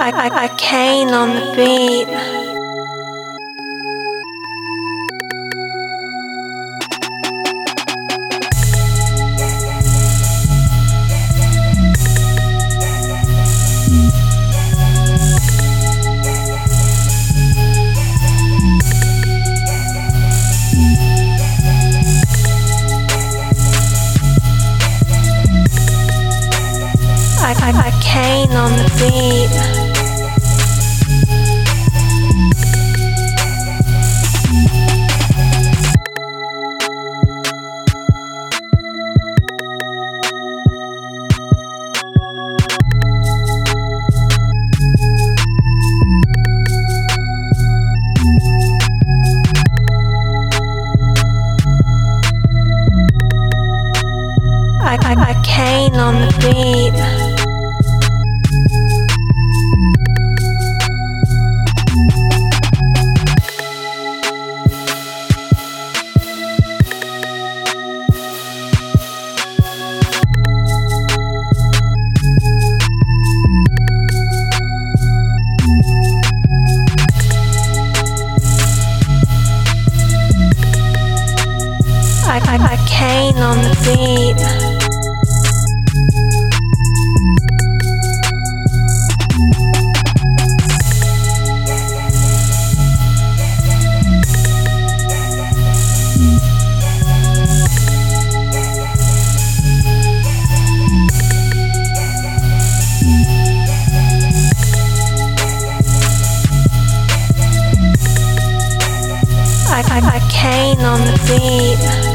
Arcane on the beat. Arcane on the beat. Arcane on the beat. Arcane on the beat. Arcane on the beat.